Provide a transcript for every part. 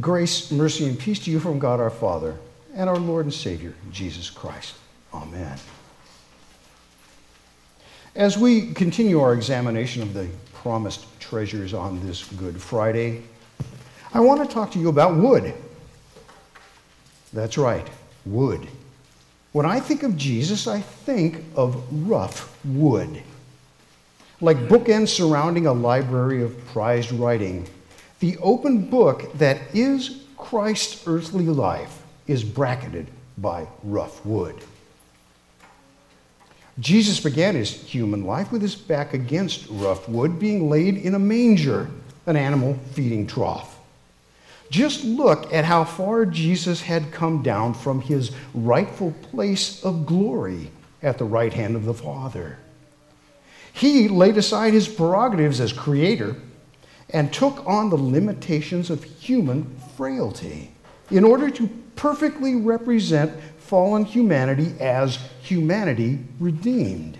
Grace, mercy, and peace to you from God our Father and our Lord and Savior, Jesus Christ. Amen. As we continue our examination of the promised treasures on this Good Friday, I want to talk to you about wood. That's right, wood. When I think of Jesus, I think of rough wood. Like bookends surrounding a library of prized writing, the open book that is Christ's earthly life is bracketed by rough wood. Jesus began his human life with his back against rough wood, being laid in a manger, an animal feeding trough. Just look at how far Jesus had come down from his rightful place of glory at the right hand of the Father. He laid aside his prerogatives as creator and took on the limitations of human frailty in order to perfectly represent fallen humanity as humanity redeemed.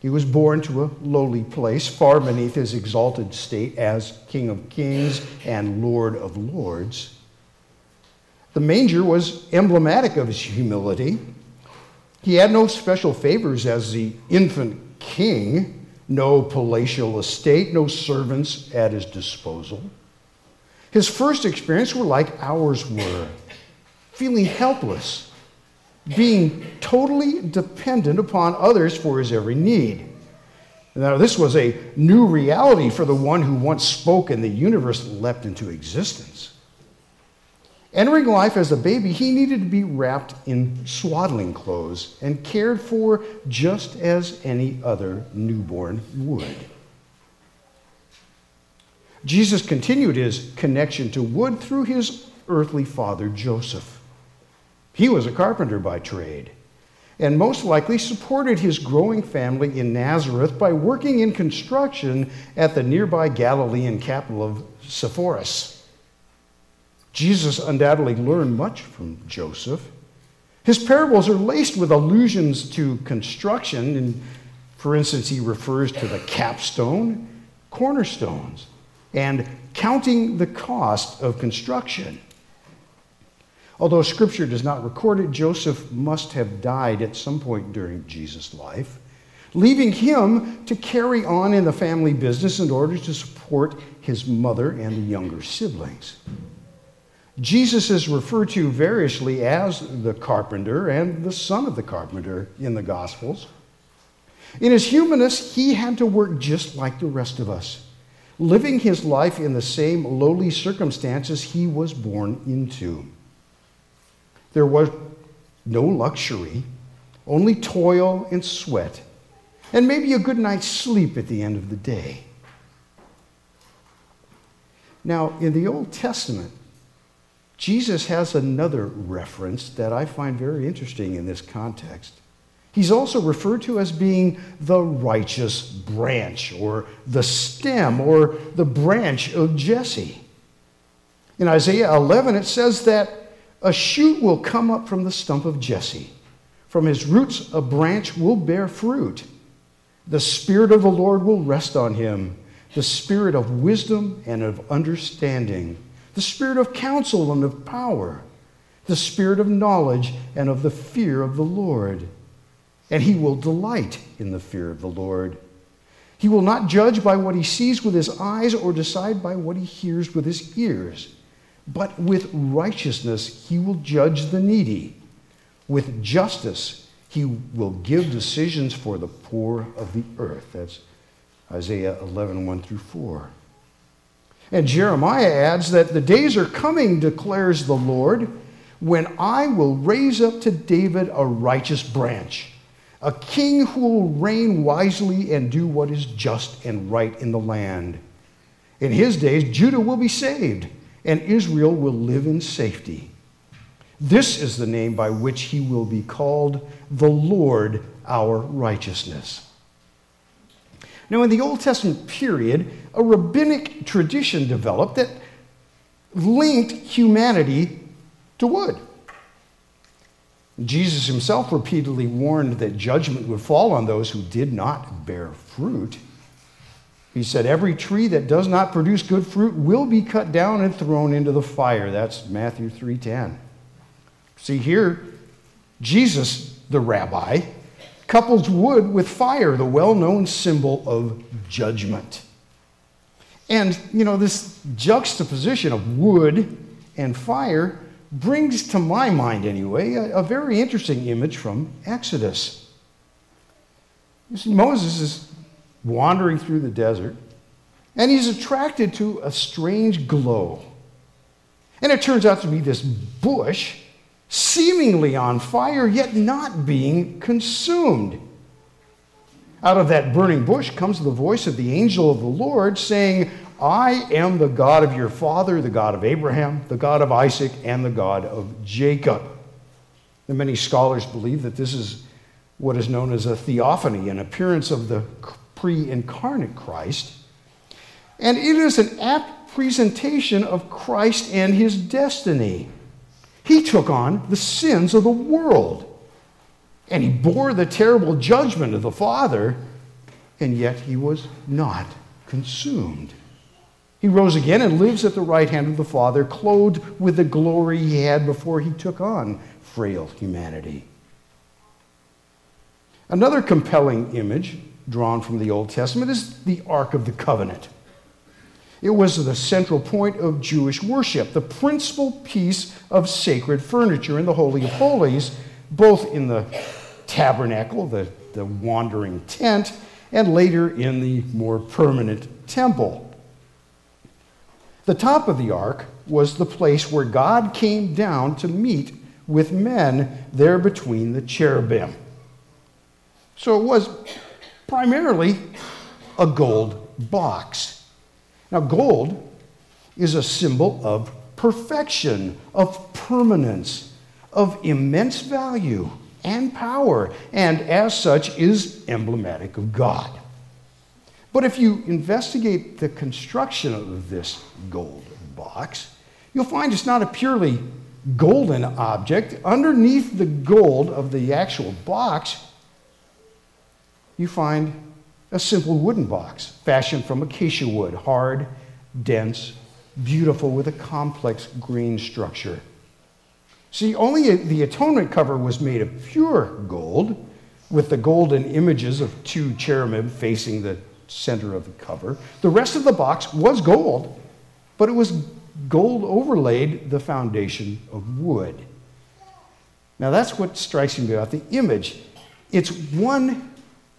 He was born to a lowly place, far beneath his exalted state as King of Kings and Lord of Lords. The manger was emblematic of his humility. He had no special favors as the infant king no palatial estate, no servants at his disposal. His first experience were like ours were feeling helpless, being totally dependent upon others for his every need. Now, this was a new reality for the one who once spoke and the universe leapt into existence. Entering life as a baby, he needed to be wrapped in swaddling clothes and cared for just as any other newborn would. Jesus continued his connection to wood through his earthly father, Joseph. He was a carpenter by trade and most likely supported his growing family in Nazareth by working in construction at the nearby Galilean capital of Sepphoris. Jesus undoubtedly learned much from Joseph. His parables are laced with allusions to construction. And for instance, he refers to the capstone, cornerstones, and counting the cost of construction. Although scripture does not record it, Joseph must have died at some point during Jesus' life, leaving him to carry on in the family business in order to support his mother and the younger siblings. Jesus is referred to variously as the carpenter and the son of the carpenter in the Gospels. In his humanness, he had to work just like the rest of us, living his life in the same lowly circumstances he was born into. There was no luxury, only toil and sweat, and maybe a good night's sleep at the end of the day. Now, in the Old Testament, Jesus has another reference that I find very interesting in this context. He's also referred to as being the righteous branch, or the stem, or the branch of Jesse. In Isaiah 11, it says that a shoot will come up from the stump of Jesse. From his roots, a branch will bear fruit. The Spirit of the Lord will rest on him the Spirit of wisdom and of understanding the spirit of counsel and of power, the spirit of knowledge and of the fear of the Lord. And he will delight in the fear of the Lord. He will not judge by what he sees with his eyes or decide by what he hears with his ears, but with righteousness he will judge the needy. With justice he will give decisions for the poor of the earth. That's Isaiah 11, 1 through 4. And Jeremiah adds that the days are coming, declares the Lord, when I will raise up to David a righteous branch, a king who will reign wisely and do what is just and right in the land. In his days, Judah will be saved, and Israel will live in safety. This is the name by which he will be called the Lord our righteousness. Now, in the Old Testament period, a rabbinic tradition developed that linked humanity to wood. Jesus himself repeatedly warned that judgment would fall on those who did not bear fruit. He said, Every tree that does not produce good fruit will be cut down and thrown into the fire. That's Matthew 3:10. See here, Jesus, the rabbi, couples wood with fire, the well-known symbol of judgment. And, you know, this juxtaposition of wood and fire brings to my mind, anyway, a, a very interesting image from Exodus. You see, Moses is wandering through the desert, and he's attracted to a strange glow. And it turns out to be this bush, seemingly on fire, yet not being consumed. Out of that burning bush comes the voice of the angel of the Lord saying, I am the God of your father, the God of Abraham, the God of Isaac, and the God of Jacob. And many scholars believe that this is what is known as a theophany, an appearance of the pre incarnate Christ. And it is an apt presentation of Christ and his destiny. He took on the sins of the world, and he bore the terrible judgment of the Father, and yet he was not consumed. He rose again and lives at the right hand of the Father, clothed with the glory he had before he took on frail humanity. Another compelling image drawn from the Old Testament is the Ark of the Covenant. It was the central point of Jewish worship, the principal piece of sacred furniture in the Holy of Holies, both in the tabernacle, the, the wandering tent, and later in the more permanent temple. The top of the ark was the place where God came down to meet with men there between the cherubim. So it was primarily a gold box. Now, gold is a symbol of perfection, of permanence, of immense value and power, and as such is emblematic of God. But if you investigate the construction of this gold box, you'll find it's not a purely golden object. Underneath the gold of the actual box, you find a simple wooden box fashioned from acacia wood, hard, dense, beautiful, with a complex green structure. See, only the atonement cover was made of pure gold, with the golden images of two cherubim facing the center of the cover. The rest of the box was gold, but it was gold overlaid the foundation of wood. Now that's what strikes me about the image. It's one,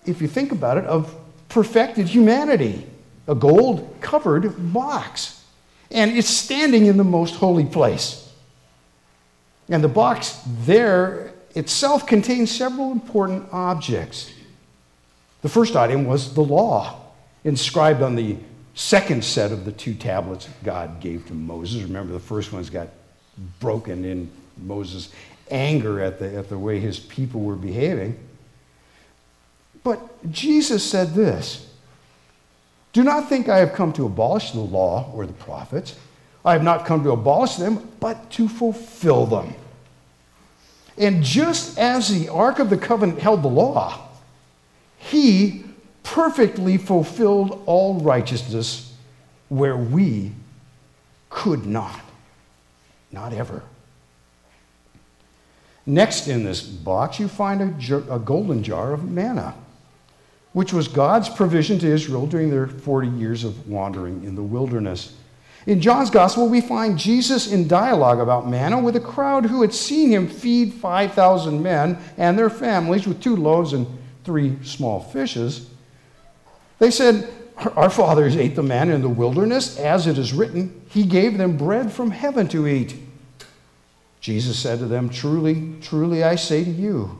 if you think about it, of perfected humanity, a gold covered box. And it's standing in the most holy place. And the box there itself contains several important objects. The first item was the law, inscribed on the second set of the two tablets God gave to Moses. Remember, the first ones got broken in Moses' anger at the, at the way his people were behaving. But Jesus said this Do not think I have come to abolish the law or the prophets. I have not come to abolish them, but to fulfill them. And just as the Ark of the Covenant held the law, he perfectly fulfilled all righteousness where we could not. Not ever. Next in this box, you find a, a, golden jar of manna, which was God's provision to Israel during their 40 years of wandering in the wilderness. In John's gospel, we find Jesus in dialogue about manna with a crowd who had seen him feed 5,000 men and their families with two loaves and three small fishes. They said, Our fathers ate the manna in the wilderness, as it is written, He gave them bread from heaven to eat. Jesus said to them, Truly, truly, I say to you,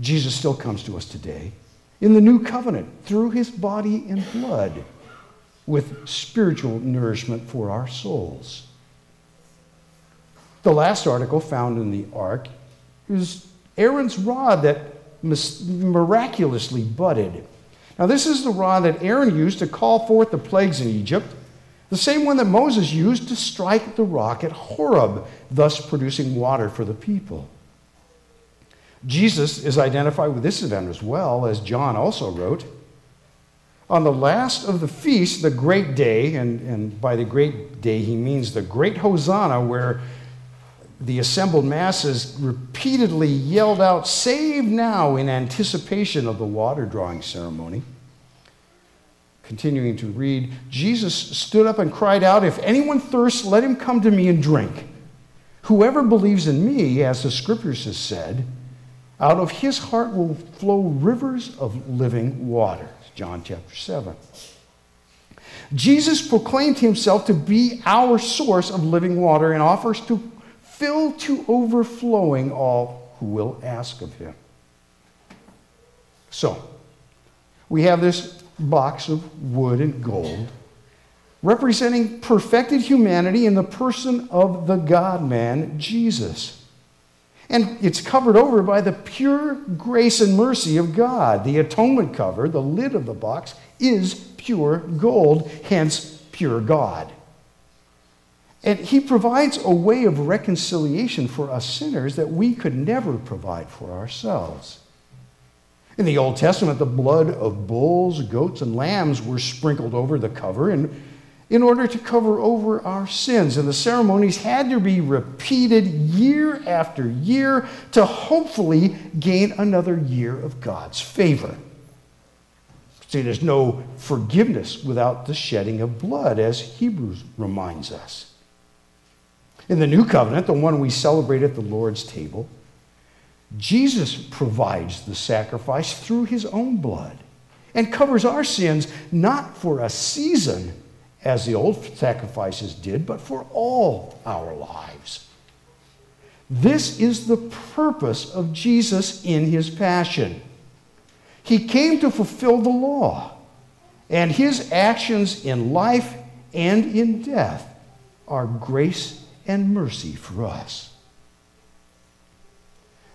Jesus still comes to us today in the new covenant through his body and blood. with spiritual nourishment for our souls. The last article found in the ark is Aaron's rod that miraculously budded. Now, this is the rod that Aaron used to call forth the plagues in Egypt, the same one that Moses used to strike the rock at Horeb, thus producing water for the people. Jesus is identified with this event as well, as John also wrote. On the last of the feast, the great day, and, and by the great day he means the great Hosanna, where the assembled masses repeatedly yelled out, Save now, in anticipation of the water drawing ceremony. Continuing to read, Jesus stood up and cried out, If anyone thirsts, let him come to me and drink. Whoever believes in me, as the scriptures has said, out of his heart will flow rivers of living water. John chapter 7. Jesus proclaimed himself to be our source of living water and offers to fill to overflowing all who will ask of him. So, we have this box of wood and gold representing perfected humanity in the person of the God man, Jesus. And it's covered over by the pure grace and mercy of God. The atonement cover, the lid of the box, is pure gold, hence pure God. And he provides a way of reconciliation for us sinners that we could never provide for ourselves. In the Old Testament, the blood of bulls, goats, and lambs were sprinkled over the cover in, in order to cover over our sins. And the ceremonies had to be repeated year after year to hopefully gain another year of God's favor. See, there's no forgiveness without the shedding of blood, as Hebrews reminds us. In the new covenant, the one we celebrate at the Lord's table, Jesus provides the sacrifice through his own blood and covers our sins not for a season, as the old sacrifices did, but for all our lives. This is the purpose of Jesus in his passion. He came to fulfill the law, and his actions in life and in death are grace and mercy for us.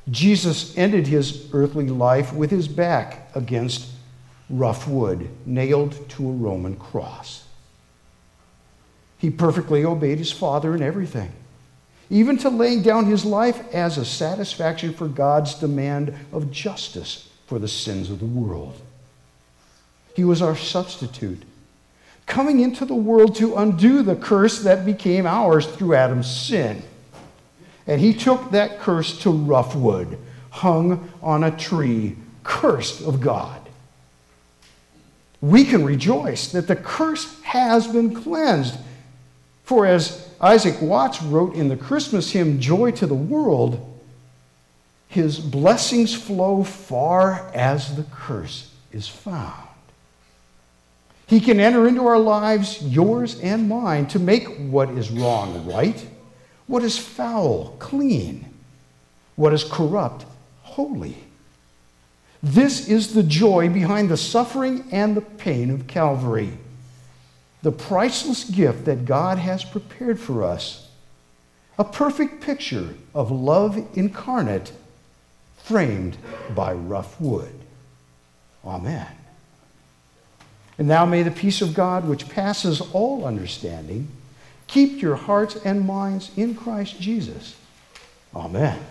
Jesus ended his earthly life with his back against rough wood, nailed to a Roman cross. He perfectly obeyed his Father in everything, even to laying down his life as a satisfaction for God's demand of justice for the sins of the world. He was our substitute coming into the world to undo the curse that became ours through Adam's sin. And he took that curse to rough wood, hung on a tree, cursed of God. We can rejoice that the curse has been cleansed. For as Isaac Watts wrote in the Christmas hymn, Joy to the World, his blessings flow far as the curse is found. He can enter into our lives, yours and mine, to make what is wrong right, what is foul clean, what is corrupt holy. This is the joy behind the suffering and the pain of Calvary. The priceless gift that God has prepared for us. A perfect picture of love incarnate, framed by rough wood. Amen. And now may the peace of God, which passes all understanding, keep your hearts and minds in Christ Jesus. Amen.